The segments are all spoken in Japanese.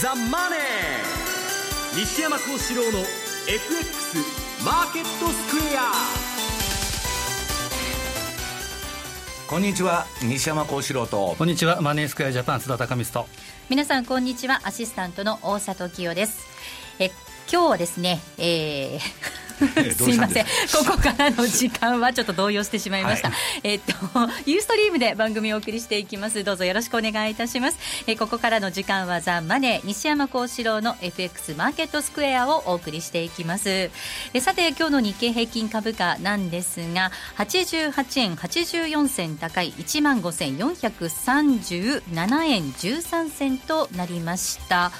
ザ・マネー」西山幸四郎の FX マーケットスクエア。こんにちは西山幸四郎と。こんにちはマネースクエアジャパン津田隆光と。皆さんこんにちは。アシスタントの大里清です。え今日はですね、えー す？いません。ここからの時間はちょっと動揺してしまいました、はい、えっとユーストリームで番組をお送りしていきます。どうぞよろしくお願いいたします。えここからの時間はザ・マネー西山幸四郎の FX マーケットスクエアをお送りしていきます。えさて今日の日経平均株価なんですが88円84銭高い1万5437円13銭となりました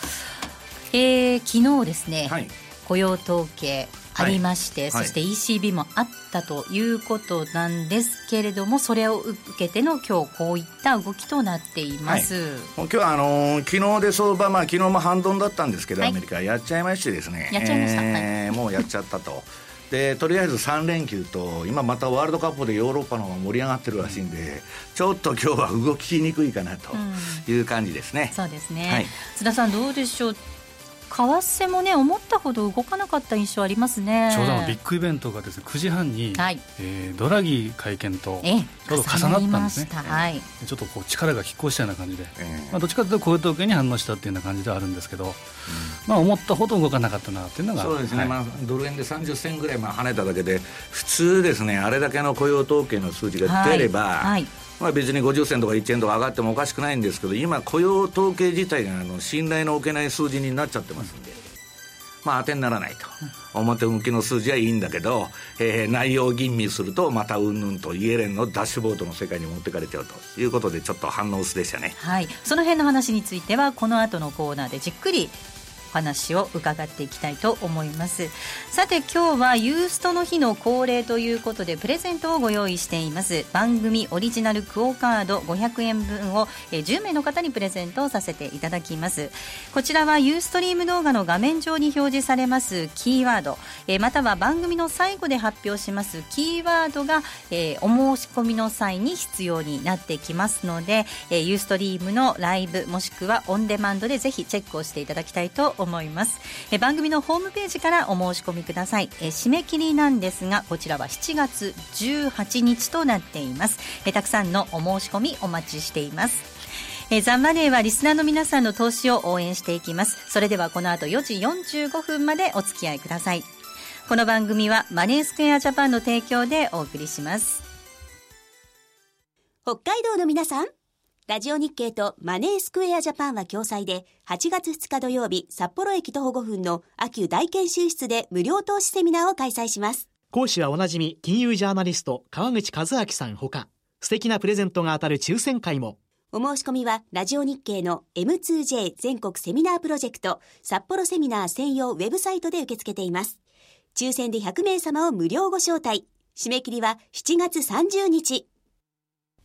えー、昨日ですね、はい、雇用統計ありまして、はい、そして ECB もあったということなんですけれども、それを受けての今日こういった動きとなっています、はい、今日はあのー、昨日で相場、まあ昨日も反動だったんですけど、アメリカやっちゃいましてですね、やっちゃいました、えー、もうやっちゃったと。でとりあえず3連休と今またワールドカップでヨーロッパの方が盛り上がってるらしいんでちょっと今日は動きにくいかなという感じですね、うん、そうですね、はい、津田さんどうでしょう？為替もね思ったほど動かなかった印象ありますね。ちょうどビッグイベントがですね9時半に、はい、えー、ドラギ会見とちょうど重なったんですね、はい、ちょっとこう力が拮抗したような感じで、えー、まあ、どっちかというと雇用統計に反応したっていうような感じではあるんですけど、うん、まあ、思ったほど動かなかったなっていうのがそうですね、はい、まあ、ドル円で30銭ぐらいまあ跳ねただけで普通ですね。あれだけの雇用統計の数字が出れば、はいまあ、別に50銭とか1円とか上がってもおかしくないんですけど今雇用統計自体があの信頼の置けない数字になっちゃってますんで。まあ当てにならないと、表向きの数字はいいんだけど、えー、内容吟味するとまたうんぬんとイエレンのダッシュボードの世界に持ってかれちゃうということでちょっと反応薄でしたね。はい。その辺の話についてはこの後のコーナーでじっくり話を伺っていきたいと思います。さて今日はユーストの日の恒例ということでプレゼントをご用意しています。番組オリジナルクオカード500円分を10名の方にプレゼントをさせていただきます。こちらはユーストリーム動画の画面上に表示されますキーワード。または番組の最後で発表しますキーワードがお申し込みの際に必要になってきますのでユーストリームのライブもしくはオンデマンドでぜひチェックをしていただきたいと思います思います。え番組のホームページからお申し込みください。え締め切りなんですがこちらは7月18日となっています。えたくさんのお申し込みお待ちしています。えザンマネーはリスナーの皆さんの投資を応援していきます。それではこの後4時45分までお付き合いください。この番組はマネースクエアジャパンの提供でお送りします。北海道の皆さんラジオ日経とマネースクエアジャパンは共催で、8月2日土曜日、札幌駅徒歩5分の秋大研修室で無料投資セミナーを開催します。講師はおなじみ、金融ジャーナリスト、川口和明さんほか、素敵なプレゼントが当たる抽選会も。お申し込みは、ラジオ日経の M2J 全国セミナープロジェクト、札幌セミナー専用ウェブサイトで受け付けています。抽選で100名様を無料ご招待。締め切りは7月30日。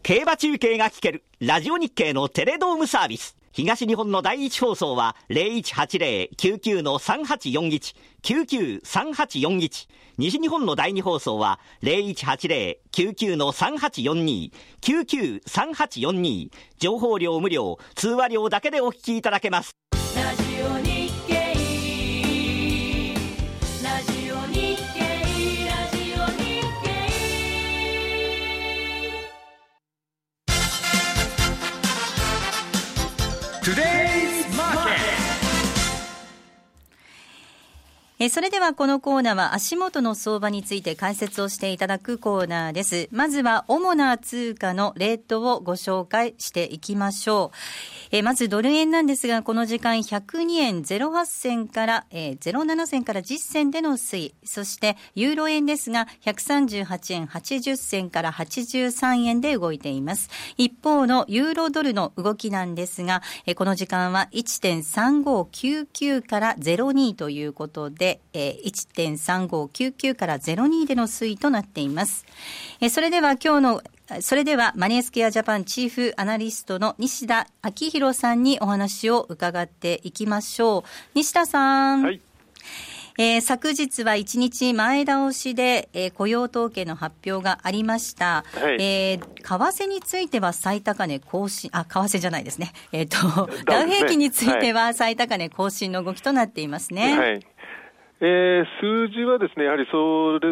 競馬中継が聞けるラジオ日経のテレドームサービス。東日本の第一放送は0180-99-3841、99-3841。西日本の第二放送は0180-99-3842、99-3842。情報量無料、通話料だけでお聞きいただけます。Today's えそれではこのコーナーは足元の相場について解説をしていただくコーナーです。まずは主な通貨のレートをご紹介していきましょう。えまずドル円なんですが、この時間102円08銭から、えー、07銭から10銭での推移。そしてユーロ円ですが、138円80銭から83円で動いています。一方のユーロドルの動きなんですが、えこの時間は1.3599から02ということで、で、えー、1.3599から02での推移となっています。えー、それでは今日のそれではマネースケアジャパンチーフアナリストの西田明宏さんにお話を伺っていきましょう。西田さん。はい。えー、昨日は1日前倒しで、えー、雇用統計の発表がありました。はい、えー、為替については最高値更新、あ、為替じゃないですね。えっ、ー、と、ダウ平均については最高値更新の動きとなっていますね。はいえー、数字はですね、やはりそれ、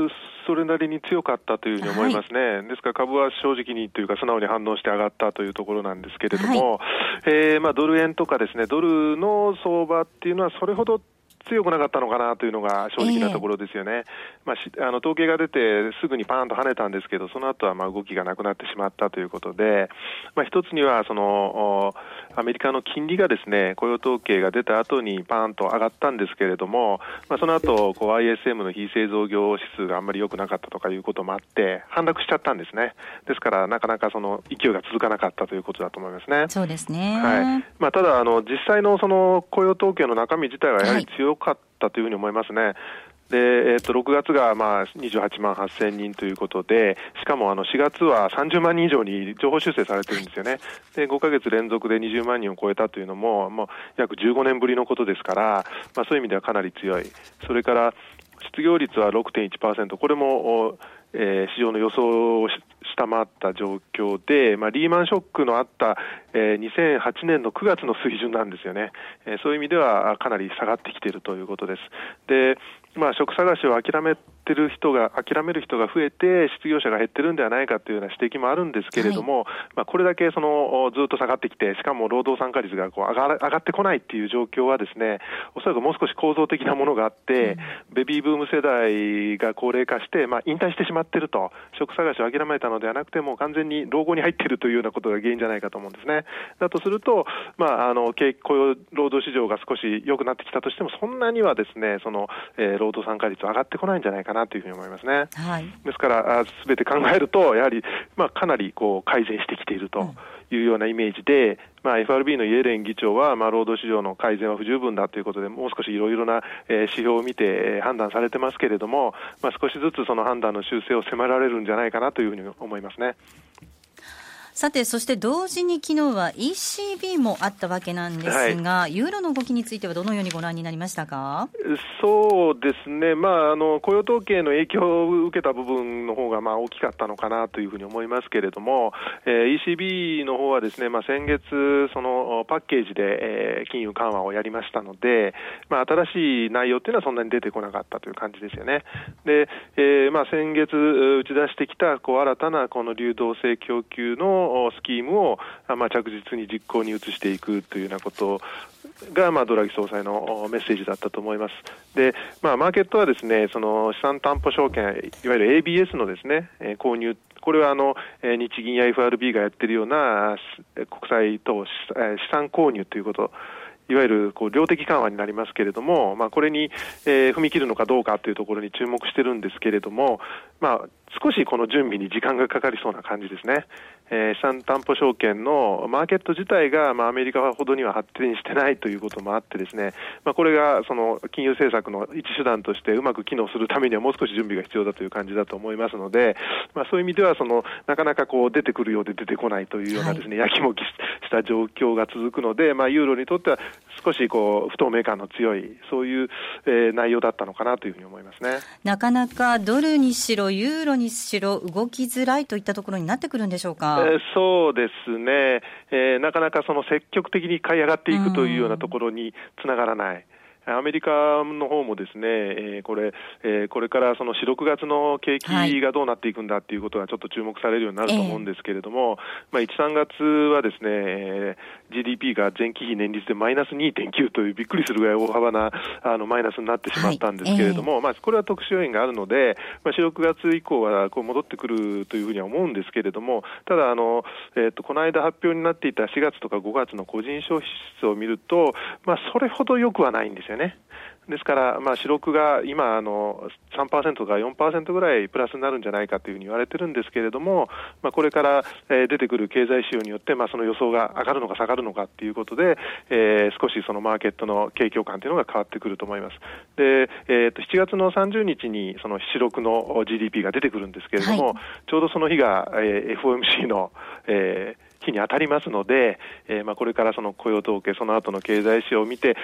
それなりに強かったというふうに思いますね、はい、ですから株は正直にというか、素直に反応して上がったというところなんですけれども、はい、えー、まあ、ドル円とかですね、ドルの相場っていうのは、それほど強くなかったのかなというのが正直なところですよね、えー、まあ、あの統計が出て、すぐにパーンと跳ねたんですけど、その後はまあ動きがなくなってしまったということで、まあ、一つにはそのアメリカの金利がですね雇用統計が出た後にパーンと上がったんですけれども、まあ、その後こう ISM の非製造業指数があんまり良くなかったとかいうこともあって、反落しちゃったんですね、ですからなかなかその勢いが続かなかったということだと思いますね。そうですね、はい。まあ、ただあの、実際のその雇用統計の中身自体はやはり強良かったというふうに思いますね。で、えー、と6月がまあ28万8000人ということで、しかもあの4月は30万人以上に情報修正されてるんですよね。で、5か月連続で20万人を超えたというのも、もう約15年ぶりのことですから、まあ、そういう意味ではかなり強い。それから失業率は6.1%、これも、えー、市場の予想を下回った状況で、まあ、リーマンショックのあった、えー、2008年の9月の水準なんですよね、えー、そういう意味ではかなり下がってきているということです。でまあ、職探しを諦めてる人が、諦める人が増えて、失業者が減ってるんではないかというような指摘もあるんですけれども、はい、まあ、これだけそのずっと下がってきて、しかも労働参加率がこう上が上がってこないっていう状況は、ですねおそらくもう少し構造的なものがあって、ベビーブーム世代が高齢化して、まあ、引退してしまっていると、職探しを諦めたのではなくて、も完全に老後に入っているというようなことが原因じゃないかと思うんですね。だとすると、まあ、あの雇用労働市場が少し良くなってきたとしても、そんなにはですねその、えー、労働参加率上がってこないんじゃないかなというふうに思いますね。はい、ですからすべて考えるとやはり、まあ、かなりこう改善してきているというようなイメージで、まあ、FRB のイエレン議長は、まあ、労働市場の改善は不十分だということで、もう少しいろいろな、えー、指標を見て、えー、判断されてますけれども、まあ、少しずつその判断の修正を迫られるんじゃないかなというふうに思いますね。さて、そして同時に昨日は ECB もあったわけなんですが、はい、ユーロの動きについてはどのようにご覧になりましたか？そうですね、まあ、あの雇用統計の影響を受けた部分の方がまが大きかったのかなというふうに思いますけれども、えー、ECB の方はですね、まあ、先月、そのパッケージで、えー、金融緩和をやりましたので、まあ、新しい内容っていうのはそんなに出てこなかったという感じですよね。で、えーまあ、先月打ち出してきたこう新たなこの流動性供給のスキームを、まあ、着実に実行に移していくというようなことが、まあ、ドラギ総裁のメッセージだったと思います。で、まあ、マーケットはですね、その資産担保証券、いわゆる ABS のですね、購入これはあの日銀や FRB がやっているような国債と資産購入ということいわゆるこう量的緩和になりますけれども、まあ、これに、えー、踏み切るのかどうかというところに注目してるんですけれども、まあ、少しこの準備に時間がかかりそうな感じですね。えー、資産担保証券のマーケット自体が、まあ、アメリカほどには発展してないということもあってですね、まあ、これがその金融政策の一手段としてうまく機能するためにはもう少し準備が必要だという感じだと思いますので、まあ、そういう意味ではそのなかなかこう出てくるようで出てこないというようなですね、はい、やきもきした状況が続くので、まあ、ユーロにとっては少しこう不透明感の強いそういう、えー、内容だったのかなというふうに思いますね。なかなかドルにしろユーロにしろ動きづらいといったところになってくるんでしょうか？えー、そうですね、えー、なかなかその積極的に買い上がっていくというようなところにつながらない。アメリカの方もですね、えー、これ、えー、これからその4、6月の景気がどうなっていくんだっていうことがちょっと注目されるようになると思うんですけれども、えー、まあ、1、3月はですね、GDP が前期比年率でマイナス2.9というびっくりするぐらい大幅なあのマイナスになってしまったんですけれども、はい。えー、まあ、これは特殊要因があるので、まあ、4、6月以降はこう戻ってくるというふうには思うんですけれども、ただあの、えーと、この間発表になっていた4月とか5月の個人消費支出を見ると、まあ、それほど良くはないんですよね。ですから、まあ、四六が今あの3%か4%ぐらいプラスになるんじゃないかというふうに言われてるんですけれども、まあ、これから、えー、出てくる経済指標によって、まあ、その予想が上がるのか下がるのかということで、えー、少しそのマーケットの景況感というのが変わってくると思います。で、えー、と7月の30日にその四六の GDP が出てくるんですけれども、はい、ちょうどその日が、えー、FOMC の、えー日に当たりますので、えー、まあこれからその雇用統計、その後の経済指標を見て、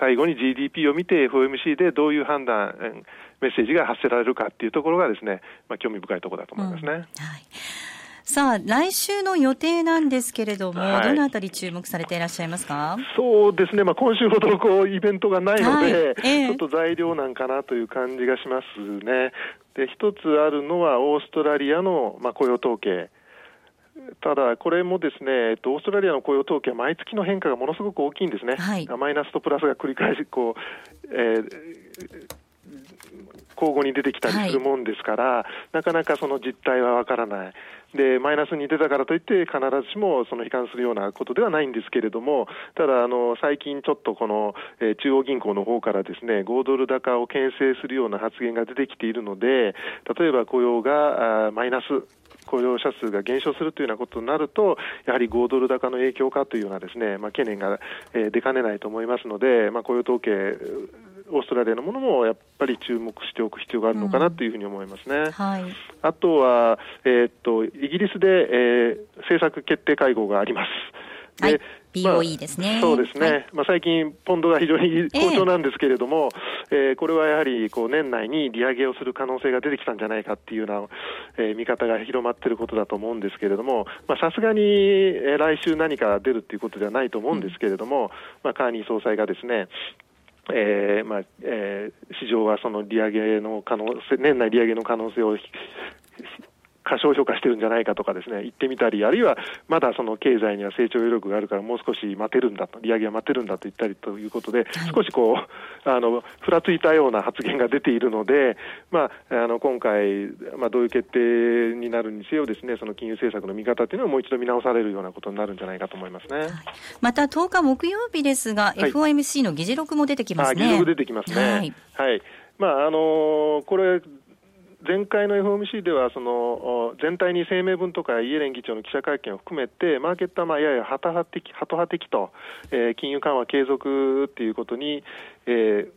最後に GDP を見て FOMC でどういう判断、メッセージが発せられるかっていうところがですね、まあ興味深いところだと思いますね。うん、はいさあ、来週の予定なんですけれども、はい、どのあたり注目されていらっしゃいますか？そうですね、まあ、今週ほどこうイベントがないので、はいえー、ちょっと材料なんかなという感じがしますね。で一つあるのは、オーストラリアの、まあ、雇用統計。ただ、これもですね、えっと、オーストラリアの雇用統計は毎月の変化がものすごく大きいんですね、はい、マイナスとプラスが繰り返しこう、えー、交互に出てきたりするもんですから、はい、なかなかその実態はわからない。で、マイナスに出たからといって、必ずしもその悲観するようなことではないんですけれども、ただ、あの、最近ちょっとこの、えー、中央銀行の方からですね、5ドル高を牽制するような発言が出てきているので、例えば雇用があマイナス雇用者数が減少するというようなことになると、やはり5ドル高の影響かというようなですね、まあ、懸念が、えー、出かねないと思いますので、まあ、雇用統計、オーストラリアのものもやっぱり注目しておく必要があるのかなというふうに思いますね。うんはい、あとは、えー、っと、イギリスで、えー、政策決定会合があります。で、はい BOE ですね、まあ、そうですね、はい、まあ、最近、ポンドが非常に好調なんですけれども、えー、えー、これはやはりこう年内に利上げをする可能性が出てきたんじゃないかっていうような、えー、見方が広まっていることだと思うんですけれども、さすがに、えー、来週何か出るっていうことではないと思うんですけれども、うん、まあ、カーニー総裁がですね、えーまあえー、市場はその利上げの可能性、年内利上げの可能性を過小評価してるんじゃないかとかですね、言ってみたり、あるいはまだその経済には成長余力があるからもう少し待てるんだと、利上げは待てるんだと言ったりということで、少しこう、あの、ふらついたような発言が出ているので、まあ、あの、今回、まあ、どういう決定になるにせよですね、その金融政策の見方っていうのはもう一度見直されるようなことになるんじゃないかと思いますね。はい、また10日木曜日ですが、はい、FOMC の議事録も出てきますね。議事録出てきますね。はい。はい、まあ、あのこれ、前回の FOMC ではその全体に声明文とかイエレン議長の記者会見を含めてマーケットはまあややハト派的ハト派的と、えー、金融緩和継続っていうことに、えー、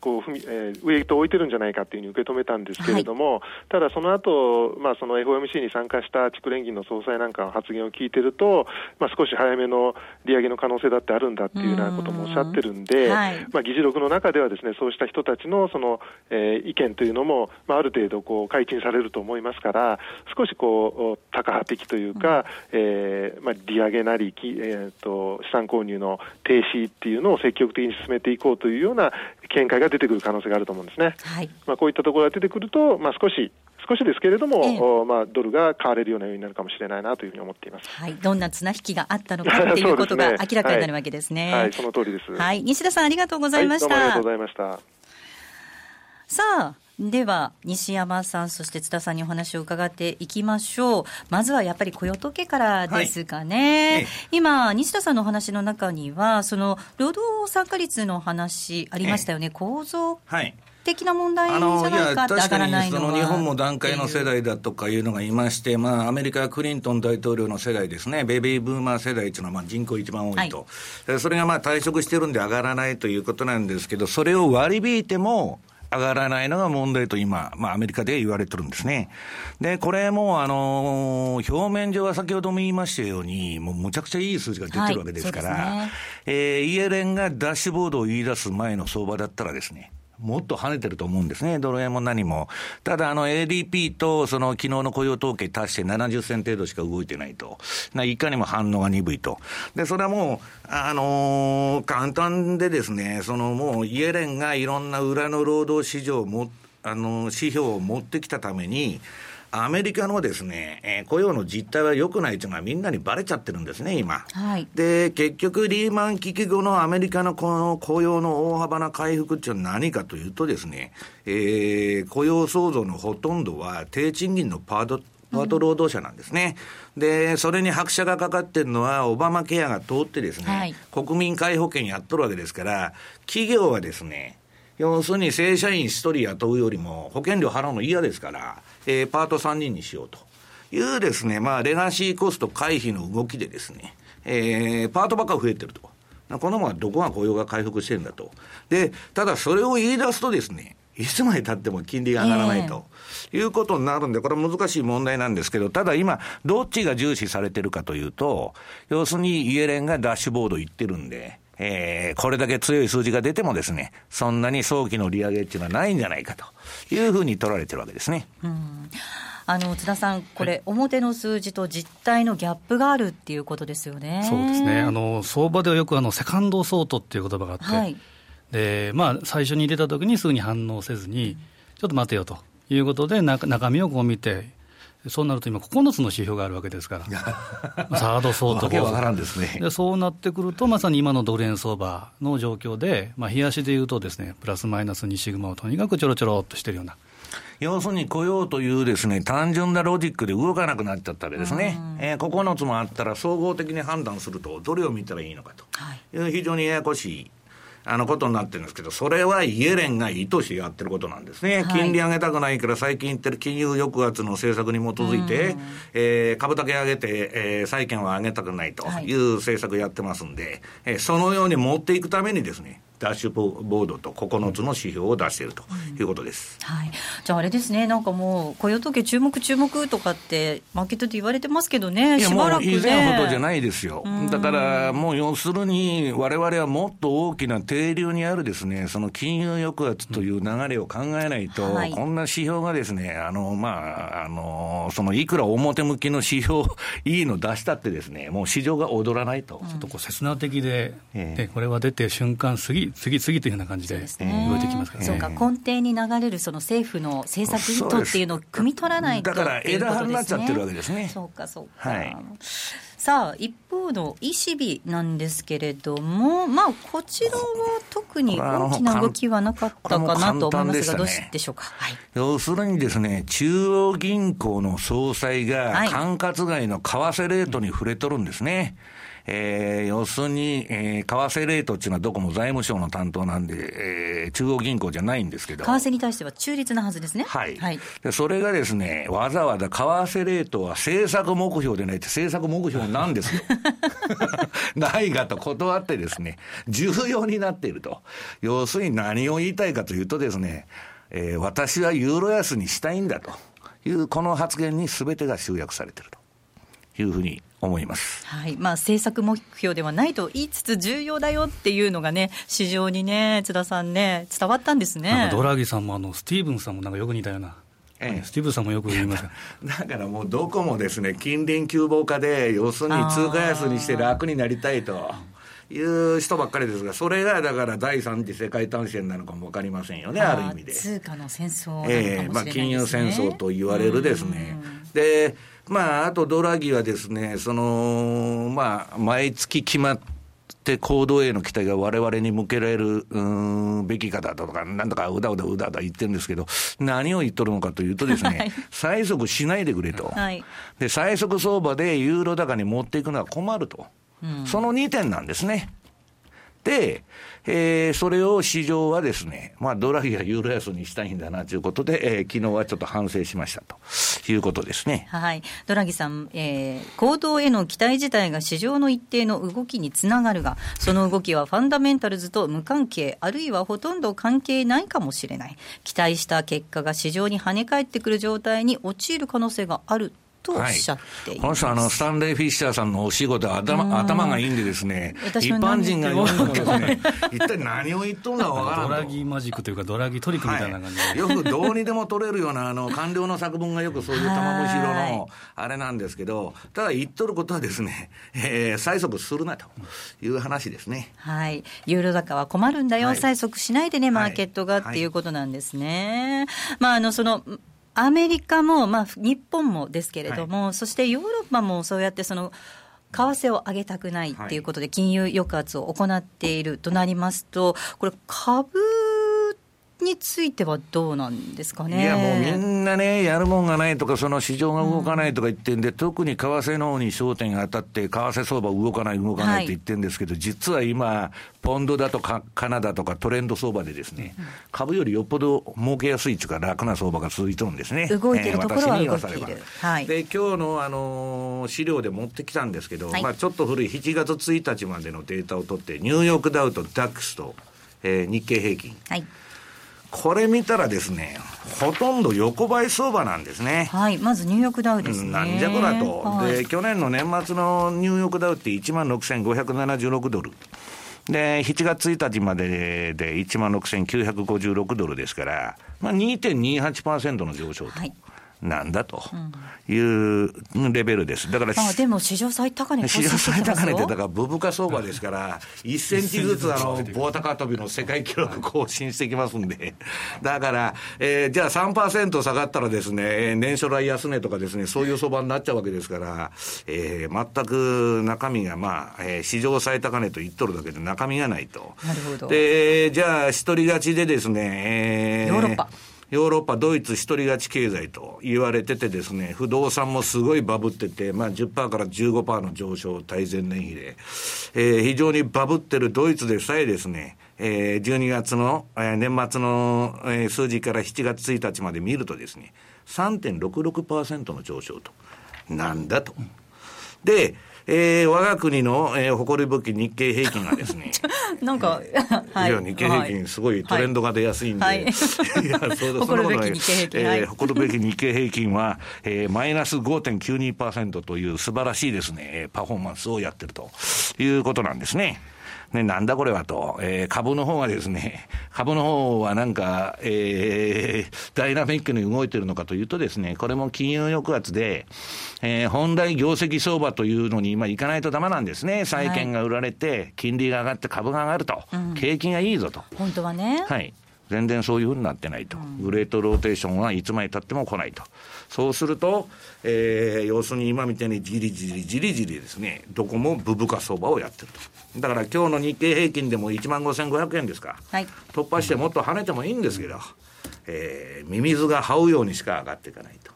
こう踏み、えー、ウェイトを置いてるんじゃないかというふうに受け止めたんですけれども、はい、ただその後、まあその FOMC に参加した地区連銀の総裁なんかの発言を聞いてると、まあ少し早めの利上げの可能性だってあるんだっていうようなこともおっしゃってるんで、はい、まあ議事録の中ではですね、そうした人たちのその、えー、意見というのも、まあある程度こう解禁されると思いますから、少しこう、タカ派的というか、うん、えー、まあ利上げなり、えー、と資産購入の停止っていうのを積極的に進めていこうというような見解が出てくる可能性があると思うんですね。はい、まあ、こういったところが出てくると、まあ、少し少しですけれども、えー、まあ、ドルが買われるようなようになるかもしれないなというふうに思っています。はい、どんな綱引きがあったのかっていうことが明らかになるわけですね。はい、はい、その通りです。はい、西田さんありがとうございました。はい、ありがとうございました。さあ、では西山さんそして津田さんにお話を伺っていきましょう。まずはやっぱり雇用統計からですかね、はい、今西田さんのお話の中にはその労働参加率の話ありましたよね、構造的な問題じゃないかって上がらないのは、日本も段階の世代だとかいうのがいまして、まあ、アメリカ、クリントン大統領の世代ですね、ベビーブーマー世代というのはまあ人口一番多いと、はい、それがまあ退職してるんで上がらないということなんですけど、それを割り引いても、上がらないのが問題と今、まあアメリカで言われてるんですね。で、これもあのー、表面上は先ほども言いましたように、もうむちゃくちゃいい数字が出てるわけですから、はいね、えー、イエレンがダッシュボードを言い出す前の相場だったらですね、もっと跳ねてると思うんですね、ドル円も何も。ただ、あの、ADP と、その、昨日の雇用統計達して70銭程度しか動いてないと。いかにも反応が鈍いと。で、それはもう、あのー、簡単でですね、その、もう、イエレンがいろんな裏の労働市場も、あの、指標を持ってきたために、アメリカのですね、えー、雇用の実態は良くないというのはみんなにばれちゃってるんですね、今。はい、で、結局、リーマン危機後のアメリカのこの雇用の大幅な回復っていうのは何かというとですね、えー、雇用創造のほとんどは低賃金のパート、パート労働者なんですね。うん、で、それに拍車がかかってるのは、オバマケアが通ってですね、はい、国民皆保険やっとるわけですから、企業はですね、要するに正社員1人雇うよりも保険料払うの嫌ですから、えー、パート3人にしようというですね、まあ、レガシーコスト回避の動きでですね、えー、パートばっか増えてると。このままどこが雇用が回復してるんだと。で、ただそれを言い出すとですね、いつまでたっても金利が上がらないと。いうことになるんで、これは難しい問題なんですけど、ただ今、どっちが重視されてるかというと、要するにイエレンがダッシュボード言ってるんで、えー、これだけ強い数字が出てもですね、そんなに早期の利上げっていうのはないんじゃないかというふうに取られてるわけですね。うんあの津田さん、これ、はい、表の数字と実態のギャップがあるっていうことですよね。そうですね。あの相場ではよくあのセカンドソートっていう言葉があって、はい、でまあ最初に出た時にすぐに反応せずに、ちょっと待てよということで中中身をこう見てそうなると今、9つの指標があるわけですから、サード相当からんですね。でそうなってくると、まさに今のドル円相場の状況で、まあ、冷やしでいうとですね、プラスマイナス2シグマをとにかくちょろちょろっとしてるような。要するに雇用というですね、単純なロジックで動かなくなっちゃったわけですね。えー、9つもあったら総合的に判断すると、どれを見たらいいのかと。い。う非常にややこしいあのことになってるんですけど、それはイエレンが意図してやってることなんですね。はい、金利上げたくないから最近言ってる金融抑圧の政策に基づいて、えー、株だけ上げて、えー、債券は上げたくないとい。う政策やってますんで、はい、えー、そのように持っていくためにですね、ダッシュボードと9つの指標を出しているということです、うん、はい、じゃあ、あれですね、なんかもう、雇用統計、注目、注目とかって、マーケットで言われてますけどね、いやもう以前ほどじゃないですよ、だからもう要するに、われわれはもっと大きな定流にあるですね、その金融抑圧という流れを考えないと、はい、こんな指標がですね、あのまあ、あのそのいくら表向きの指標、いいの出したってですね、もう市場が踊らないと。ちょっとこう刹那的で、えー、これは出て瞬間過ぎ、次、次というような感じで動いてきますから、ね、そうか、根底に流れるその政府の政策意図っていうのを汲み取らないと、だから枝葉になっちゃってるわけですね。そうか、そうか。はいさあ一方の ECB なんですけれども、まあ、こちらは特に大きな動きはなかったかなと思いますが、どうでしょうか、はい、要するにですね、中央銀行の総裁が管轄外の為替レートに触れとるんですね。はいえー、要するに、えー、為替レートっていうのはどこも財務省の担当なんで、えー、中央銀行じゃないんですけど。為替に対しては中立なはずですね。はい。はい、でそれがですね、わざわざ為替レートは政策目標でないって政策目標なんですよ。ないがと断ってですね、重要になっていると。要するに何を言いたいかというとですね、えー、私はユーロ安にしたいんだという、この発言にすべてが集約されているというふうに思います、はいまあ、政策目標ではないと言いつつ、重要だよっていうのがね、市場にね、津田さんね、伝わったんですねドラギさんもあの、スティーブンさんもなんかよく似たような。ええ、スティーブンさんもよく言います だからもうどこもですね、近隣急防化で、要するに通貨安にして楽になりたいと。いう人ばっかりですが、それがだから第三次世界大戦なのかも分かりませんよね、ある意味で。通貨の戦争、ね、ええまあ、金融戦争と言われるですね。でまあ、あとドラギはですね、その、まあ、毎月決まって行動への期待が我々に向けられる、うん、べきかだとか、なんとかうだうだうだうだ言ってるんですけど、何を言っとるのかというとですね、はい、催促しないでくれと。はい、で、催促相場でユーロ高に持っていくのは困ると。うん、その2点なんですね。で、えー、それを市場はですね、まあ、ドラギやユーロ安にしたいんだなということで、えー、昨日はちょっと反省しましたということですね。はい。ドラギさん、えー、行動への期待自体が市場の一定の動きにつながるが、その動きはファンダメンタルズと無関係、あるいはほとんど関係ないかもしれない。期待した結果が市場に跳ね返ってくる状態に陥る可能性があるとおっしゃってい。ます、はい、この人あの、スタンレー・フィッシャーさんのお仕事頭、頭がいいんでですね、一般人が読んでもですね、一体何を言っとんだかわからんドラギマジックというか、ドラギトリックみたいな感じで、はい、よくどうにでも取れるような、あの官僚の作文がよくそういう玉虫色のあれなんですけど、ただ言っとることはですね、えー、催促するなという話ですね。はい。ユーロ高は困るんだよ、はい、催促しないでね、マーケットが、っていうことなんですね。まあ、あの、その、アメリカも、まあ、日本もですけれども、はい、そしてヨーロッパもそうやってその、為替を上げたくないっていうことで、金融抑圧を行っているとなりますと、これ、株についてはどうなんですかね。いや、もうみんなね、やるもんがないとか、その市場が動かないとか言ってんで、うん、特に為替の方に焦点が当たって、為替相場動かない、動かないって言ってるんですけど、はい、実は今、ポンドだとかカナダとかトレンド相場でですね、うん、株よりよっぽど儲けやすいというか、楽な相場が続いてるんですね。動いてるところは動いている。はい、で、今日の、あのー、資料で持ってきたんですけど、はい、まあちょっと古い7月1日までのデータを取って、ニューヨークダウとダックスと、えー、日経平均。はいこれ見たらですね、ほとんど横ばい相場なんですね。はい。まずニューヨークダウですね。なんじゃこらと。はい、で、去年の年末のニューヨークダウって1万6576ドル。で、7月1日までで1万6956ドルですから、まあ2.28%の上昇と。はいなんだというレベルです。だから、あでも史上最高値史上最高値って、だからブブカ相場ですから、1センチずつあの棒高跳びの世界記録更新してきますんで、だから、えー、じゃあ3%下がったらですね、年初来安値とかですね、そういう相場になっちゃうわけですから、えー、全く中身がまあ、えー、史上最高値と言っとるだけで中身がないと。なるほど。で、じゃあ一人勝ちでですね、えー、ヨーロッパ。ヨーロッパ、ドイツ一人勝ち経済と言われててですね、不動産もすごいバブってて、まあ10%から15%の上昇、対前年比で、えー、非常にバブってるドイツでさえですね、えー、12月の、えー、年末の、えー、数字から7月1日まで見るとですね、3.66%の上昇と。なんだと。で、えー、我が国の、えー、誇り武器日経平均がですね。なんか、はい。いや、日経平均すごいトレンドが出やすいんで。はい。いや、そうだ、誇るべき日経平均。えー、誇るべき日経平均は、えー、マイナス5.92%という素晴らしいですね、パフォーマンスをやってるということなんですね。ね、なんだこれはと、えー、株の方がですね、株の方はなんか、えー、ダイナミックに動いてるのかというとですね、これも金融抑圧で、えー、本来業績相場というのに今行かないとダメなんですね。債券が売られて、金利が上がって株が上がると、景気がいいぞと。本当はね。はい。全然そういうふうになってないと、グレートローテーションはいつまでたっても来ないと、そうすると、えー、要するに今みたいにじりじりじりじりですね、どこもブブカ相場をやってると、だから今日の日経平均でも1万5500円ですか、はい、突破してもっと跳ねてもいいんですけど、えー、ミミズが這うようにしか上がっていかないと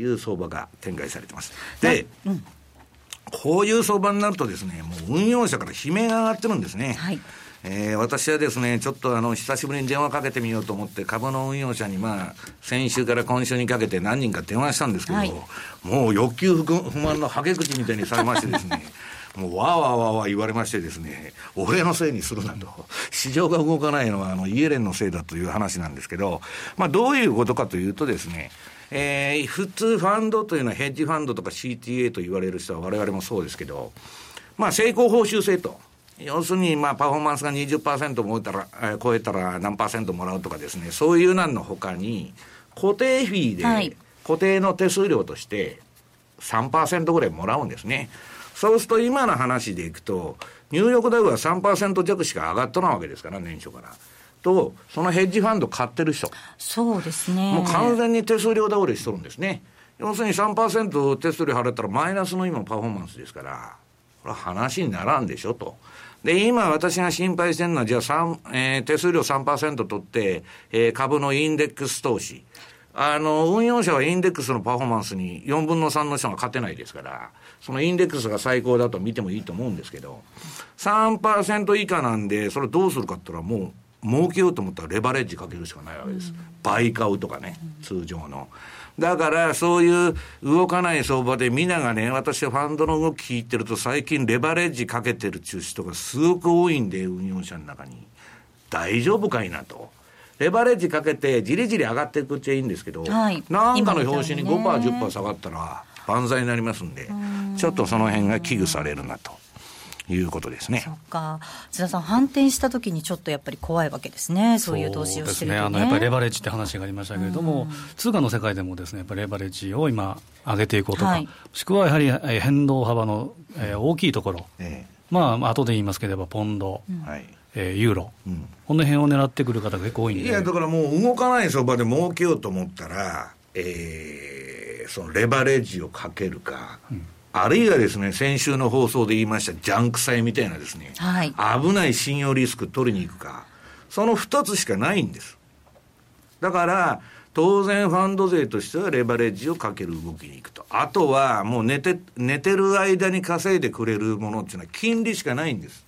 いう相場が展開されてます。で、うん、こういう相場になるとですね、もう運用者から悲鳴が上がってるんですね。はいえー、私はですね、ちょっとあの、久しぶりに電話かけてみようと思って、株の運用者にまあ、先週から今週にかけて何人か電話したんですけど、はい、もう欲求不満のはけ口みたいにされましてですね、もうわーわーわーわー言われましてですね、俺のせいにするなと。市場が動かないのは、あの、イエレンのせいだという話なんですけど、まあ、どういうことかというとですね、えー、普通ファンドというのはヘッジファンドとか CTA と言われる人は我々もそうですけど、まあ、成功報酬制と。要するに、まあ、パフォーマンスが20%も超えたら、えー、超えたら何パーセントもらうとかですね、そういうなんのほかに、固定費で、固定の手数料として3%ぐらいもらうんですね。そうすると今の話でいくと、ニューヨークダウは3%弱しか上がっとなわけですから、年初から。と、そのヘッジファンド買ってる人。そうですね。もう完全に手数料倒れしとるんですね。要するに3%手数料払ったらマイナスの今パフォーマンスですから、これは話にならんでしょと。で、今私が心配してるのは、じゃあ3、えー、手数料3%取って、えー、株のインデックス投資。あの、運用者はインデックスのパフォーマンスに4分の3の人が勝てないですから、そのインデックスが最高だと見てもいいと思うんですけど、3%以下なんで、それどうするかって言ったらもう、儲けようと思ったらレバレッジかけるしかないわけです。倍買うとかね、通常の。だから、そういう動かない相場で、皆がね、私はファンドの動き聞いてると、最近レバレッジかけてる中止とかすごく多いんで、運用者の中に。大丈夫かいなと。レバレッジかけて、じりじり上がっていくっちゃいいんですけど、はい、なんかの表紙に5%、10%下がったら、万歳になりますんで、ちょっとその辺が危惧されるなと。いうことですね。そっか。津田さん、反転したときにちょっとやっぱり怖いわけですね。そういう投資をしてると、ね、ね。あの、やっぱりレバレッジって話がありましたけれども、通貨の世界でもですね、やっぱりレバレッジを今、上げていこうとか、はい、もしくはやはり変動幅の、えー、大きいところ、えー、まあ、後で言いますければ、ポンド、うん、えー、ユーロ、うん、この辺を狙ってくる方が結構多いんで。いや、だからもう動かない相場で儲けようと思ったら、えー、そのレバレッジをかけるか、うんあるいはですね、先週の放送で言いましたジャンク債みたいなですね、はい、危ない信用リスク取りに行くか、その2つしかないんです。だから、当然ファンド税としてはレバレッジをかける動きに行くと。あとはもう寝て、寝てる間に稼いでくれるものっていうのは金利しかないんです。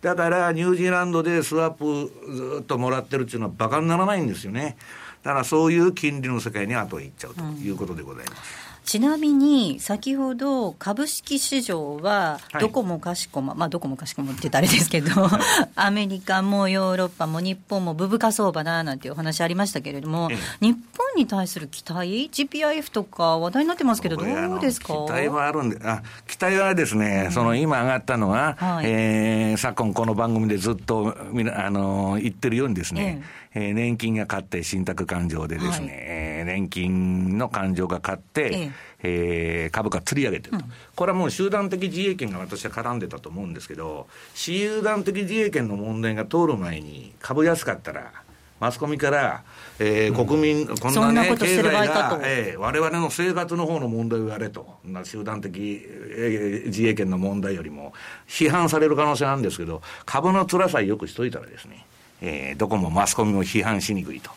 だからニュージーランドでスワップずっともらってるっていうのは馬鹿にならないんですよね。だからそういう金利の世界に後へ行っちゃうということでございます。うんちなみに先ほど株式市場はどこもかしこも、はい、まあどこもかしこもって言ったらあれですけど アメリカもヨーロッパも日本もブブカ相場だなんていうお話ありましたけれども、ええ、日本に対する期待？GPIF とか話題になってますけどどうですか？期待はあるんであ期待はですね、うん、その今上がったのは、はい、えー、昨今この番組でずっとあの言ってるようにですね、ええー、年金が勝って信託勘定でですね、はい、えー、年金の勘定が勝って、ええ。えー、株価釣り上げてると、うん、これはもう集団的自衛権が私は絡んでたと思うんですけど、集団的自衛権の問題が通る前に、株安かったら、マスコミから、えー、国民、こんなね、経済が、えー、我々の生活の方の問題をやれと、集団的、えー、自衛権の問題よりも、批判される可能性あるんですけど、株の辛さよくしといたらですね、えー、どこもマスコミも批判しにくいと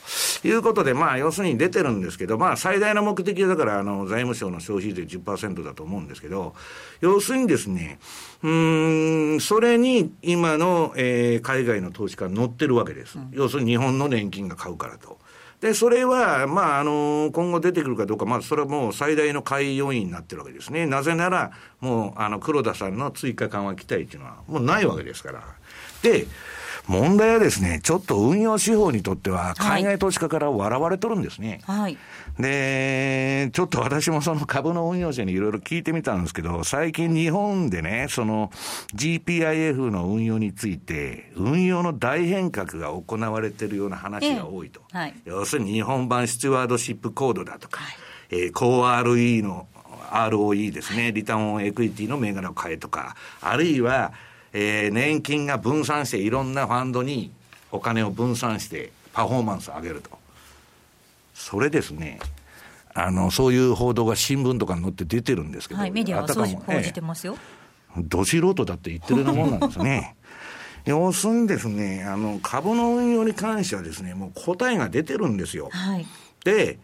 いうことで、まあ、要するに出てるんですけど、まあ、最大の目的はだから、あの、財務省の消費税10%だと思うんですけど、要するにですね、うん、それに今の、えー、海外の投資家乗ってるわけです。うん、要するに日本の年金が買うからと。で、それは、まあ、あの、今後出てくるかどうか、まあ、それはもう最大の買い要因になってるわけですね。なぜなら、もう、あの、黒田さんの追加緩和期待っていうのは、もうないわけですから。で、問題はですね、ちょっと運用手法にとっては、海外投資家から笑われとるんですね。はい。で、ちょっと私もその株の運用者にいろいろ聞いてみたんですけど、最近日本でね、その GPIF の運用について、運用の大変革が行われているような話が多いと。えーはい、要するに日本版スチュワードシップコードだとか、はい、えー、高 RE の ROE ですね、リターンオンエクイティの銘柄を変えとか、あるいは、えー、年金が分散していろんなファンドにお金を分散してパフォーマンスを上げると。それですね。あの、そういう報道が新聞とかに載って出てるんですけど。はい、メディアはそう報じてますよ。えー、ど素人だって言ってるようなもんなんですね。要するにですね、あの、株の運用に関してはですね、もう答えが出てるんですよ。はい、で、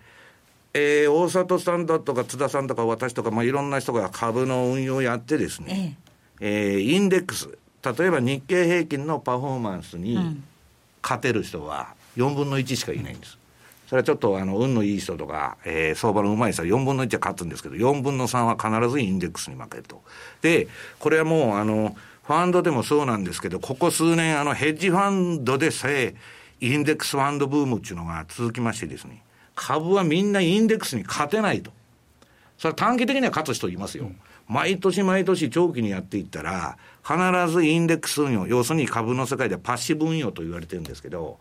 えー、大里さんだとか津田さんとか私とか、まあ、いろんな人が株の運用をやってですね、えええー、インデックス、例えば日経平均のパフォーマンスに勝てる人は4分の1しかいないんです。それはちょっとあの運のいい人とか、えー、相場のうまい人は4分の1は勝つんですけど、4分の3は必ずインデックスに負けると。で、これはもうあの、ファンドでもそうなんですけど、ここ数年あのヘッジファンドでさえ、インデックスファンドブームっていうのが続きましてですね、株はみんなインデックスに勝てないと。それは短期的には勝つ人いますよ。うん毎年毎年長期にやっていったら、必ずインデックス運用、要するに株の世界ではパッシブ運用と言われてるんですけど、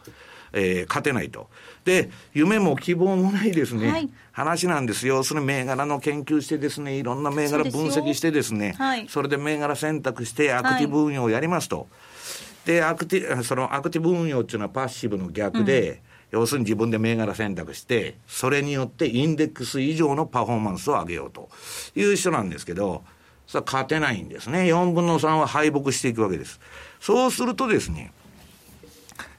えー、勝てないと。で、夢も希望もないですね、はい、話なんですよ。それ銘柄の研究してですね、いろんな銘柄分析してですね、そはい、それで銘柄選択してアクティブ運用をやりますと。はい、で、アクティ、そのアクティブ運用っていうのはパッシブの逆で、うん要するに自分で銘柄選択して、それによってインデックス以上のパフォーマンスを上げようという人なんですけど、それは勝てないんですね。4分の3は敗北していくわけです。そうするとですね、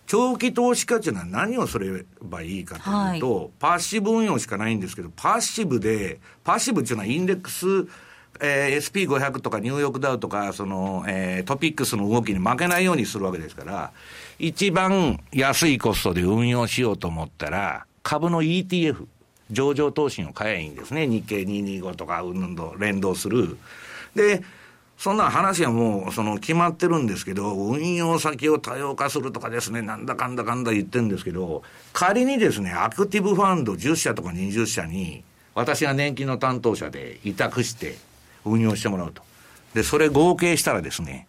長期投資家っていうのは何をすればいいかというと、はい、パッシブ運用しかないんですけど、パッシブで、パッシブっていうのはインデックス、えー、SP500 とかニューヨークダウとか、その、えー、トピックスの動きに負けないようにするわけですから、一番安いコストで運用しようと思ったら、株の ETF、上場投資を買えばいいんですね。日経225とか、うんと連動する。で、そんな話はもう、その、決まってるんですけど、運用先を多様化するとかですね、なんだかんだかんだ言ってるんですけど、仮にですね、アクティブファンド10社とか20社に、私が年金の担当者で委託して運用してもらうと。で、それ合計したらですね、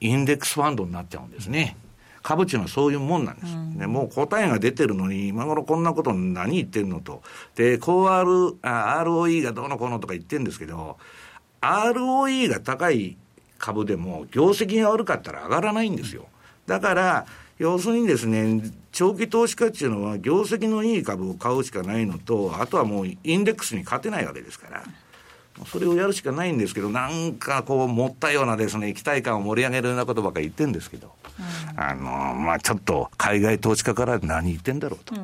インデックスファンドになっちゃうんですね。株っていうのはそういうもんなんです。うん、でもう答えが出てるのに、今頃こんなこと何言ってんのと。で、高 R、ROE がどうのこうのとか言ってるんですけど、ROE が高い株でも業績が悪かったら上がらないんですよ。だから、要するにですね、長期投資家っていうのは業績のいい株を買うしかないのと、あとはもうインデックスに勝てないわけですから。それをやるしかないんですけど、なんかこう、持ったようなですね、期待感を盛り上げるようなことばっかり言ってるんですけど、うん、あの、まあちょっと、海外投資家から何言ってんだろうとい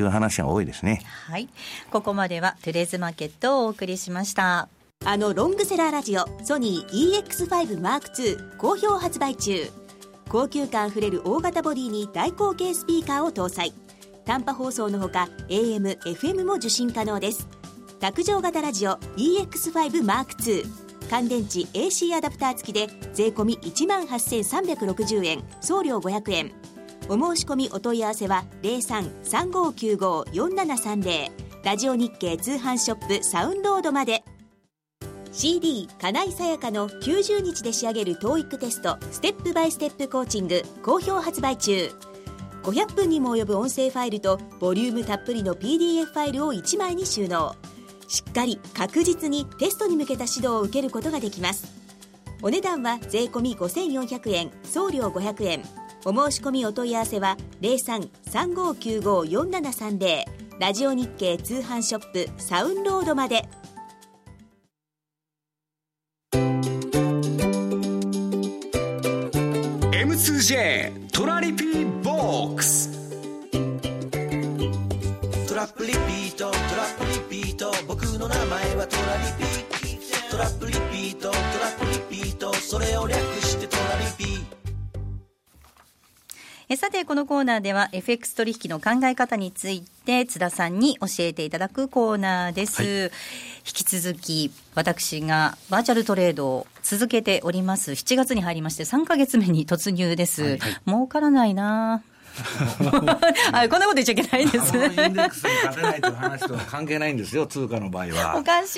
う話が多いですね。うん、はい。ここまでは、トゥレーズマーケットをお送りしました。あのロングセラーラジオ、ソニー EX5 M2 好評発売中。高級感あふれる大型ボディに大口径スピーカーを搭載。短波放送のほか、AM、FM も受信可能です。卓上型ラジオ EX5M2 乾電池 AC アダプター付きで税込1万8360円。送料500円。お申し込みお問い合わせは0335954730ラジオ日経通販ショップサウンロードまで。CD 金井さやかの90日で仕上げる TOEIC テストステップバイステップコーチング好評発売中。500分にも及ぶ音声ファイルとボリュームたっぷりの PDF ファイルを1枚に収納。しっかり確実にテストに向けた指導を受けることができます。お値段は税込5400円送料500円。お申し込みお問い合わせは0335954730ラジオ日経通販ショップサウンロードまで。M2J トラリピーボックス。はトラリピトラップリピートトラップリピートそれを略してトラリピえさてこのコーナーでは FX 取引の考え方について津田さんに教えていただくコーナーです、はい、引き続き私がバーチャルトレードを続けております。7月に入りまして3か月目に突入です、はいはい、儲からないな あこんなこと言っちゃいけないんです。インデックスに勝てないという話とは関係ないんですよ、通貨の場合は。おかし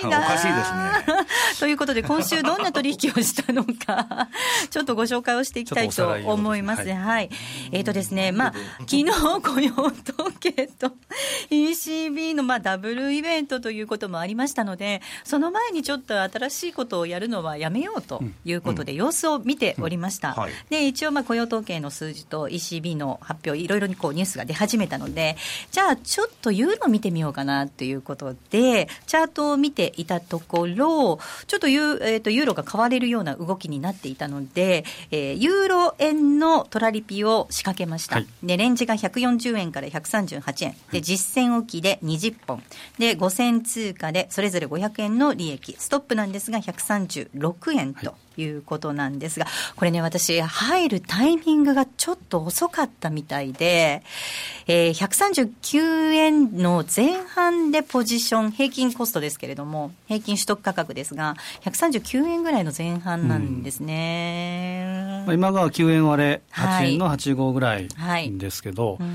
いな。おかしいですね。ということで、今週どんな取引をしたのか、ちょっとご紹介をしていきたいと思います。はい、はい。えっ、ー、とですね、まあ、昨日雇用統計と ECB のまあダブルイベントということもありましたので、その前にちょっと新しいことをやるのはやめようということで、様子を見ておりました。で、一応まあ雇用統計の数字と ECB の発表、いろいろにこうニュースが出始めたので、じゃあちょっとユーロ見てみようかなということで、チャートを見ていたところ、ちょっとユ,、えー、とユーロが買われるような動きになっていたので、えー、ユーロ円のトラリピを仕掛けました。はい、で、レンジが140円から138円。で、実践置きで20本。で、5000通貨でそれぞれ500円の利益。ストップなんですが136円と。はいいうことなんですが、これね、私、入るタイミングがちょっと遅かったみたいで、えー、139円の前半でポジション、平均コストですけれども、平均取得価格ですが、139円ぐらいの前半なんですね。うん、今が9円割れ、8円の85ぐらいですけど、はいはい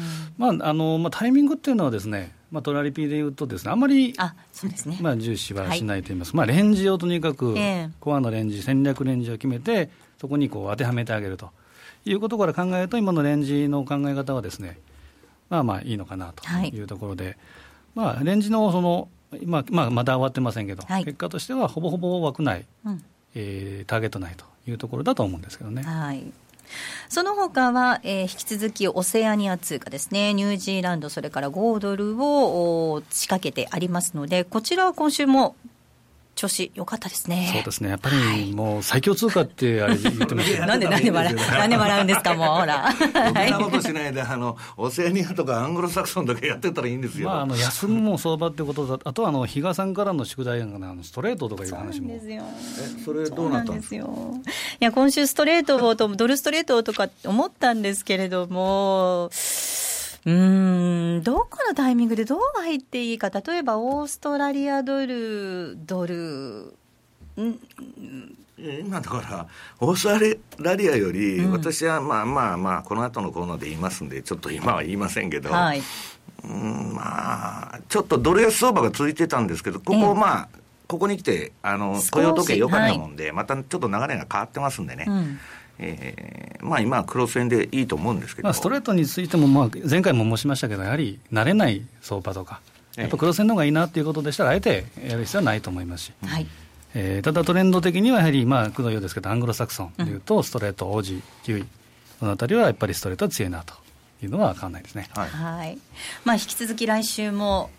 うん、まああのまあ、タイミングっていうのはですね、まあ、トラリピでいうとですね、あんまりあそうですね、まあ、重視はしないといいます。か、はい、まあ、レンジをとにかく、コアのレンジ、戦略レンジを決めて、そこにこう当てはめてあげると。いうことから考えると、今のレンジの考え方はですね、まあまあいいのかなとい。うところで、はい、まあ、レンジのその、まあまあ、まだ終わってませんけど、はい、結果としてはほぼほぼ枠内、うん、えー、ターゲット内というところだと思うんですけどね。はいその他は、えー、引き続きオセアニア通貨ですね、ニュージーランド、それから5ドルを仕掛けてありますので、こちらは今週も調子良かったですね。そうですね。やっぱりもう最強通貨ってあれ言ってました、なんでなんで笑う、なんで笑うんですか、もうほら。そんなことしないで、あの、オセアニアとかアングロサクソンだけやってたらいいんですよ。まあ、あの、休むも相場ってことだ、あとはあの、比嘉さんからの宿題が、ね、あのストレートとかいう話も。そうですよ。え、それどうなったんですよ。いや、今週ストレートをと、ドルストレートとか思ったんですけれども、うん、どこのタイミングでどう入っていいか、例えばオーストラリアドル、ドル、今だからオーストラリアより、私はまあまあまあこの後のコーナーで言いますんでちょっと今は言いませんけど、はい、うんまあちょっとドル安相場が続いてたんですけどここまあ、ここに来てあの雇用時計良かったもんで、はい、またちょっと流れが変わってますんでね、うんえー、まあ今は黒線でいいと思うんですけど、まあ、ストレートについても、まあ、前回も申しましたけどやはり慣れない相場とかやっぱ黒線の方がいいなということでしたらあえてやる必要はないと思いますし、はい。えー、ただトレンド的にはやはり、まあ、工藤ようですけど、アングロサクソンでいうと、ストレート、王子、キウイ、このあたりはやっぱりストレートは強いなというのは変わらないですね。はい、はい。まあ、引き続き来週も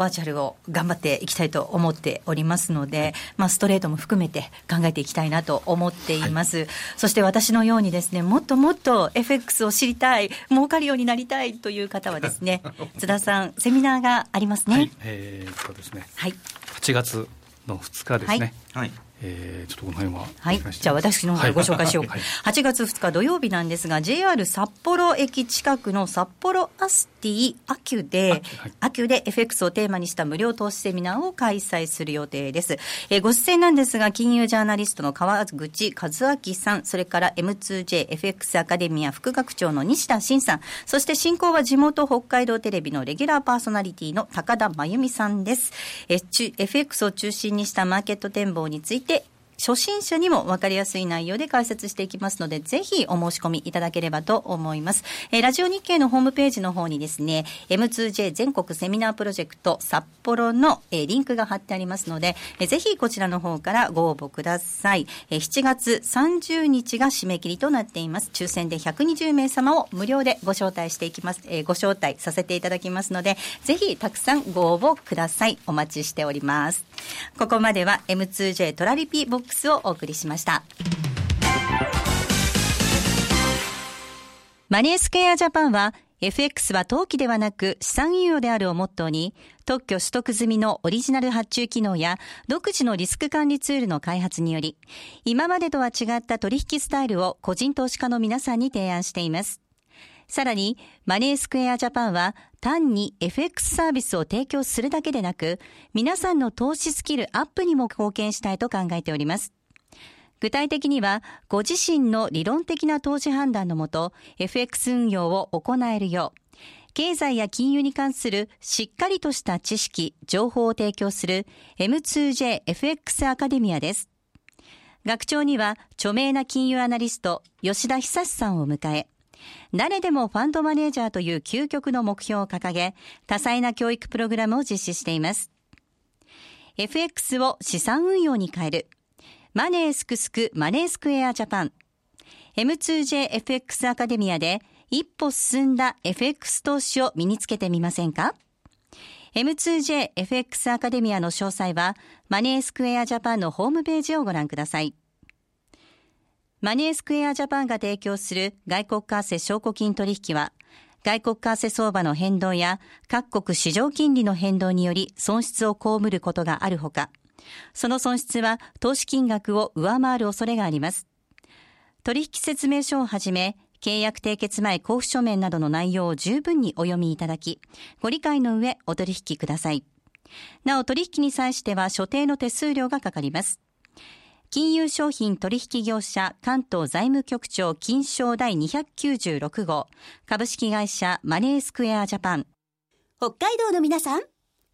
バーチャルを頑張っていきたいと思っておりますので、まあ、ストレートも含めて考えていきたいなと思っています、はい、そして私のようにですねもっともっと FX を知りたい儲かるようになりたいという方はですね 津田さんセミナーがありますね、はい、えー、っとですね、はい、8月の2日ですね、はい、えー、ちょっとこの辺は。はい。じゃあ私の方からご紹介しよう。か。はい、8月2日土曜日なんですが、JR 札幌駅近くの札幌アスティアキュで、アキュで FX をテーマにした無料投資セミナーを開催する予定です。えー、ご出演なんですが、金融ジャーナリストの川口和明さん、それから M2JFX アカデミア副学長の西田慎さん、そして進行は地元北海道テレビのレギュラーパーソナリティの高田真由美さんです。えー、FX を中心にしたマーケット展望について初心者にも分かりやすい内容で解説していきますので、ぜひお申し込みいただければと思います。えー、ラジオ日経のホームページの方にですね、M2J 全国セミナープロジェクト札幌の、えー、リンクが貼ってありますので、えー、ぜひこちらの方からご応募ください。えー、7月30日が締め切りとなっています。抽選で120名様を無料でご招待していきます、えー、ご招待させていただきますので、ぜひたくさんご応募ください。お待ちしております。ここまでは M2J トラリピボックスをお送りしました。マネースクエアジャパンは FX は投機ではなく資産運用であるをモットーに特許取得済みのオリジナル発注機能や独自のリスク管理ツールの開発により今までとは違った取引スタイルを個人投資家の皆さんに提案しています。さらに、マネースクエアジャパンは単に FX サービスを提供するだけでなく、皆さんの投資スキルアップにも貢献したいと考えております。具体的には、ご自身の理論的な投資判断のもと、FX 運用を行えるよう、経済や金融に関するしっかりとした知識、情報を提供する M2JFX アカデミアです。学長には著名な金融アナリスト吉田久さんを迎え、誰でもファンドマネージャーという究極の目標を掲げ、多彩な教育プログラムを実施しています。FX を資産運用に変える。マネースクスクマネースクエアジャパン。M2JFX アカデミアで一歩進んだ FX 投資を身につけてみませんか？M2JFX アカデミアの詳細はマネースクエアジャパンのホームページをご覧ください。マネースクエアジャパンが提供する外国為替証拠金取引は、外国為替相場の変動や各国市場金利の変動により損失を被ることがあるほか、その損失は投資金額を上回る恐れがあります。取引説明書をはじめ、契約締結前交付書面などの内容を十分にお読みいただき、ご理解の上お取引ください。なお取引に際しては所定の手数料がかかります。金融商品取引業者関東財務局長金賞第296号。株式会社マネースクエアジャパン。北海道の皆さん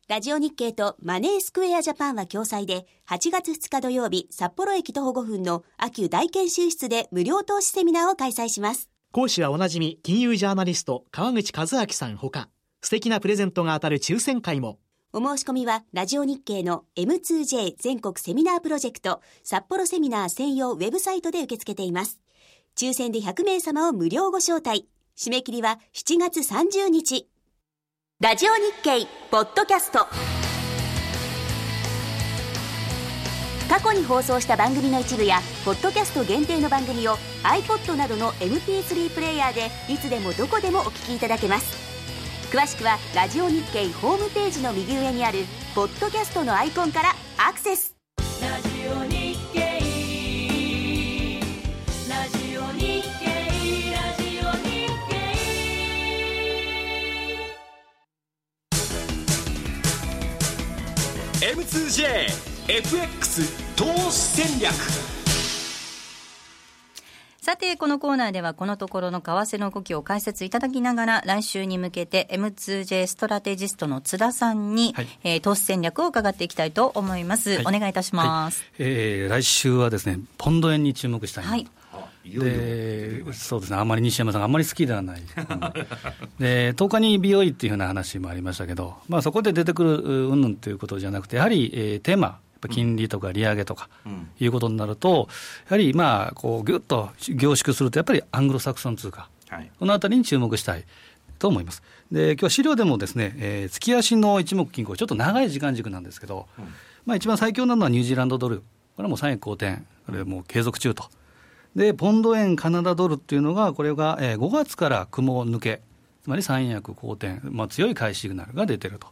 ラジオ日経とマネースクエアジャパンは共催で8月2日土曜日札幌駅徒歩5分の秋大研修室で無料投資セミナーを開催します。講師はおなじみ金融ジャーナリスト川口和明さんほか。素敵なプレゼントが当たる抽選会もお申し込みは、ラジオ日経の M2J 全国セミナープロジェクト札幌セミナー専用ウェブサイトで受け付けています。抽選で100名様を無料ご招待。締め切りは7月30日。ラジオ日経ポッドキャスト。過去に放送した番組の一部や、ポッドキャスト限定の番組を iPod などの MP3 プレイヤーでいつでもどこでもお聞きいただけます。詳しくはラジオ日経ホームページの右上にあるポッドキャストのアイコンからアクセス。ラジオ日経ラジオ日経ラジオ日経。M2JFX 投資戦略。さて、このコーナーではこのところの為替の動きを解説いただきながら、来週に向けて M2J ストラテジストの津田さんに、はい、えー、投資戦略を伺っていきたいと思います。はい、お願いいたします。はい、えー、来週はですね、ポンド円に注目したい。はいでそうですね、あんまり西山さん、あんまり好きではない、で10日に美容医っていうふうな話もありましたけど、まあ、そこで出てくるうんぬんということじゃなくて、やはり、えー、テーマ、ぱ金利とか利上げとかいうことになると、やはりまあこうぎゅっと凝縮すると、やっぱりアングロサクソン通貨、はい、このあたりに注目したいと思います。で今日は資料でもですね、えー、月足の一目金庫、ちょっと長い時間軸なんですけど、うん、まあ、一番最強なのはニュージーランドドル、これはもう3円好転、これもう継続中と。で、ポンド円、カナダドルっていうのが、これが5月から雲抜け、つまり3円薬好転、まあ、強い買いシグナルが出てると。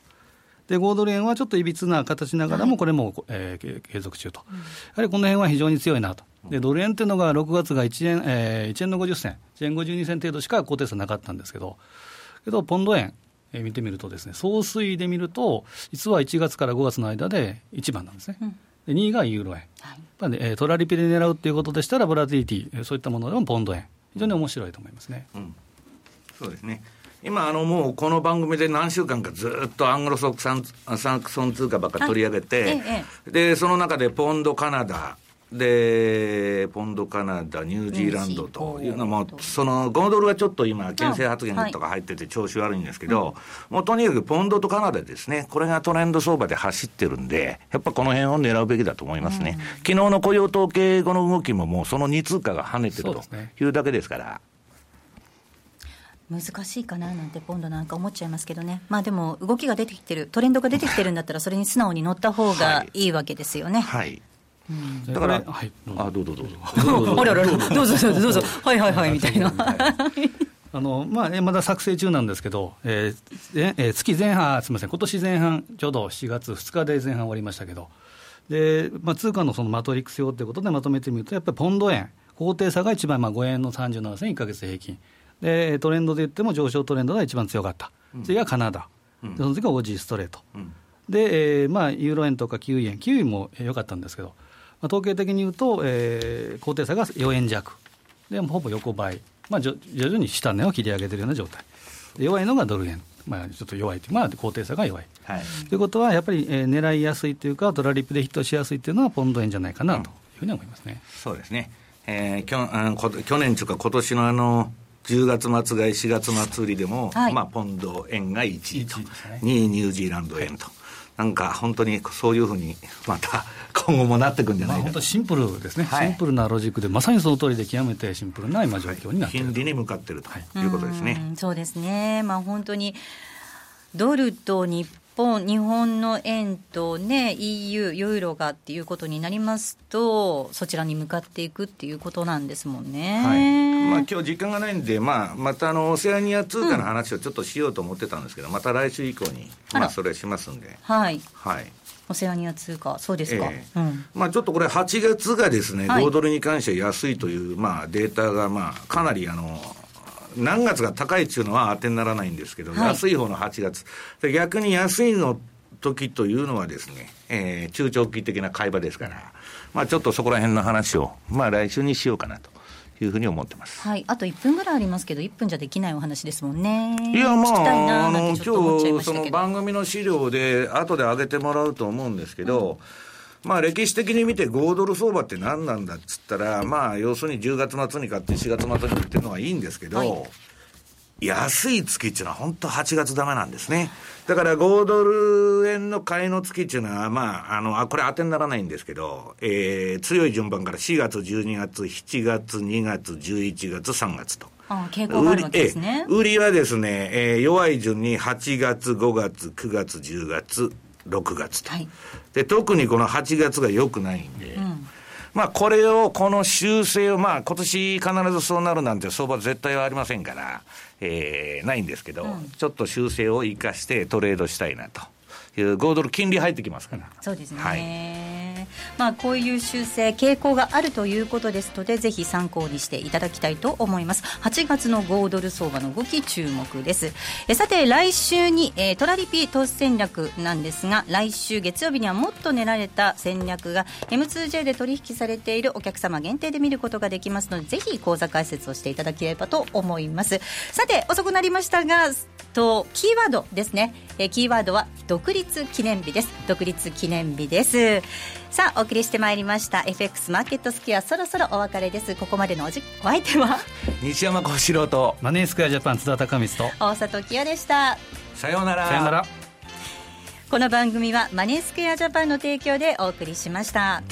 で5ドル円はちょっといびつな形ながらも、これも、はい、えー、継続中と、やはりこの辺は非常に強いなと、でドル円っていうのが6月が1円,、えー、1円の50銭、1円52銭程度しか高低差なかったんですけど、けど、ポンド円、えー、見てみるとですね、総推で見ると、実は1月から5月の間で1番なんですね。うん。で2位がユーロ円、はい、えトラリピで狙うということでしたら、ボラティリティ、そういったものでもポンド円、非常に面白いと思いますね。うん、そうですね今、あのもうこの番組で何週間かずっとアングロソクサンサンクソン通貨ばっか取り上げて、ええ、でその中でポンド、カナダ、で、ポンド、カナダ、ニュージーランドというのも、その5ドルはちょっと今、牽制発言とか入ってて調子悪いんですけど、もうとにかくポンドとカナダですね、これがトレンド相場で走ってるんで、やっぱこの辺を狙うべきだと思いますね。昨日の雇用統計後の動きももうその2通貨が跳ねてるというだけですから。難しいかななんて今度なんか思っちゃいますけどね、まあでも動きが出てきてる、トレンドが出てきてるんだったら、それに素直に乗った方がい。いわけですよね。はい、はいだから、はい、あどうぞどうぞ。あららら、どうぞどうぞ。どうぞ、はいはいはいみたいな。あのまあ、まだ作成中なんですけど、えーえー、月前半、すみません、今年前半、ちょうど7月2日で前半終わりましたけど、でまあ、通貨のそのマトリックス表ということでまとめてみると、やっぱりポンド円、高低差が一番、まあ、5円の37銭、1か月平均。でトレンドで言っても上昇トレンドが一番強かった、うん、次はカナダ、うん、その次がオージーストレート、うん、で、えーまあ、ユーロ円とかキウイ円、キウイも良かったんですけど、まあ、統計的に言うと、えー、高低差が4円弱、でほぼ横ばい、まあ、徐々に下値を切り上げているような状態、弱いのがドル円。まあ、ちょっと弱いという、まあ、高低差が弱い。はい、ということは、やっぱり、えー、狙いやすいというか、ドラリップでヒットしやすいというのは、ポンド円じゃないかなというふうに思いますね、そうですね、えー、きょあの去年というか、今年のあの10月末買い、4月末売りでも、はい、まあ、ポンド円が1位と、ね、2位ニュージーランド円と。なんか本当にそういうふうにまた今後もなっていくんじゃないか、まあ、本当シンプルですね、はい、シンプルなロジックでまさにその通りで極めてシンプルな今状況になっている、金利に向かっているということですね。そうですね、まあ、本当にドルと日本、日本の円とね、EU、ユーロがっていうことになりますと、そちらに向かっていくっていうことなんですもんね。はい、まあ今日時間がないんで、まあ、またあのオセアニア通貨の話をちょっとしようと思ってたんですけど、うん、また来週以降に、まあ、それしますんで。はい。はい。オセアニア通貨、そうですか、えーうん、まあ、ちょっとこれ、8月がですね、5ドルに関して安いという、まあ、データが、まあ、かなりあの何月が高いっていうのは当てにならないんですけど、はい、安い方の8月。逆に安いの時というのはですね、えー、中長期的な会話ですから、まあちょっとそこら辺の話を、まあ来週にしようかなと。いうふうに思ってます。はい、あと1分ぐらいありますけど、1分じゃできないお話ですもんね。いや、まあ、あの、今日、その番組の資料で、後で上げてもらうと思うんですけど、うん、まあ、歴史的に見て5ドル相場って何なんだっつったら、まあ、要するに10月末に買って4月末に売ってるのはいいんですけど、はい安い月っていうのは本当8月ダメなんですね。だから5ドル円の買いの月っていうのは、まあ、あの、あ、これ当てにならないんですけど、えー、強い順番から4月、12月、7月、2月、11月、3月と。あ傾向があるわけですね。売りはですね、えー、弱い順に8月、5月、9月、10月、6月と。はい、で、特にこの8月が良くないんで、うんまあ、これを、この修正を、まあ、今年必ずそうなるなんて相場絶対はありませんから、えー、ないんですけど、うん、ちょっと修正を生かしてトレードしたいなという、5ドル金利入ってきますから。そうですね。はいまあ、こういう修正傾向があるということですのでぜひ参考にしていただきたいと思います。8月の5ドル相場の動き注目です。えさて来週に、えー、トラリピ投資戦略なんですが来週月曜日にはもっと練られた戦略が M2J で取引されているお客様限定で見ることができますのでぜひ講座解説をしていただければと思います。さて遅くなりましたがとキーワードですね、えー、キーワードは独立記念日です。独立記念日です。さあお送りしてまいりました。FX マーケットスキアそろそろお別れです。ここまでのおじお相手は？西山幸四郎とマネースクエアジャパン津田隆光と大里清でした。さようなら。さようなら。この番組はマネースクエアジャパンの提供でお送りしました。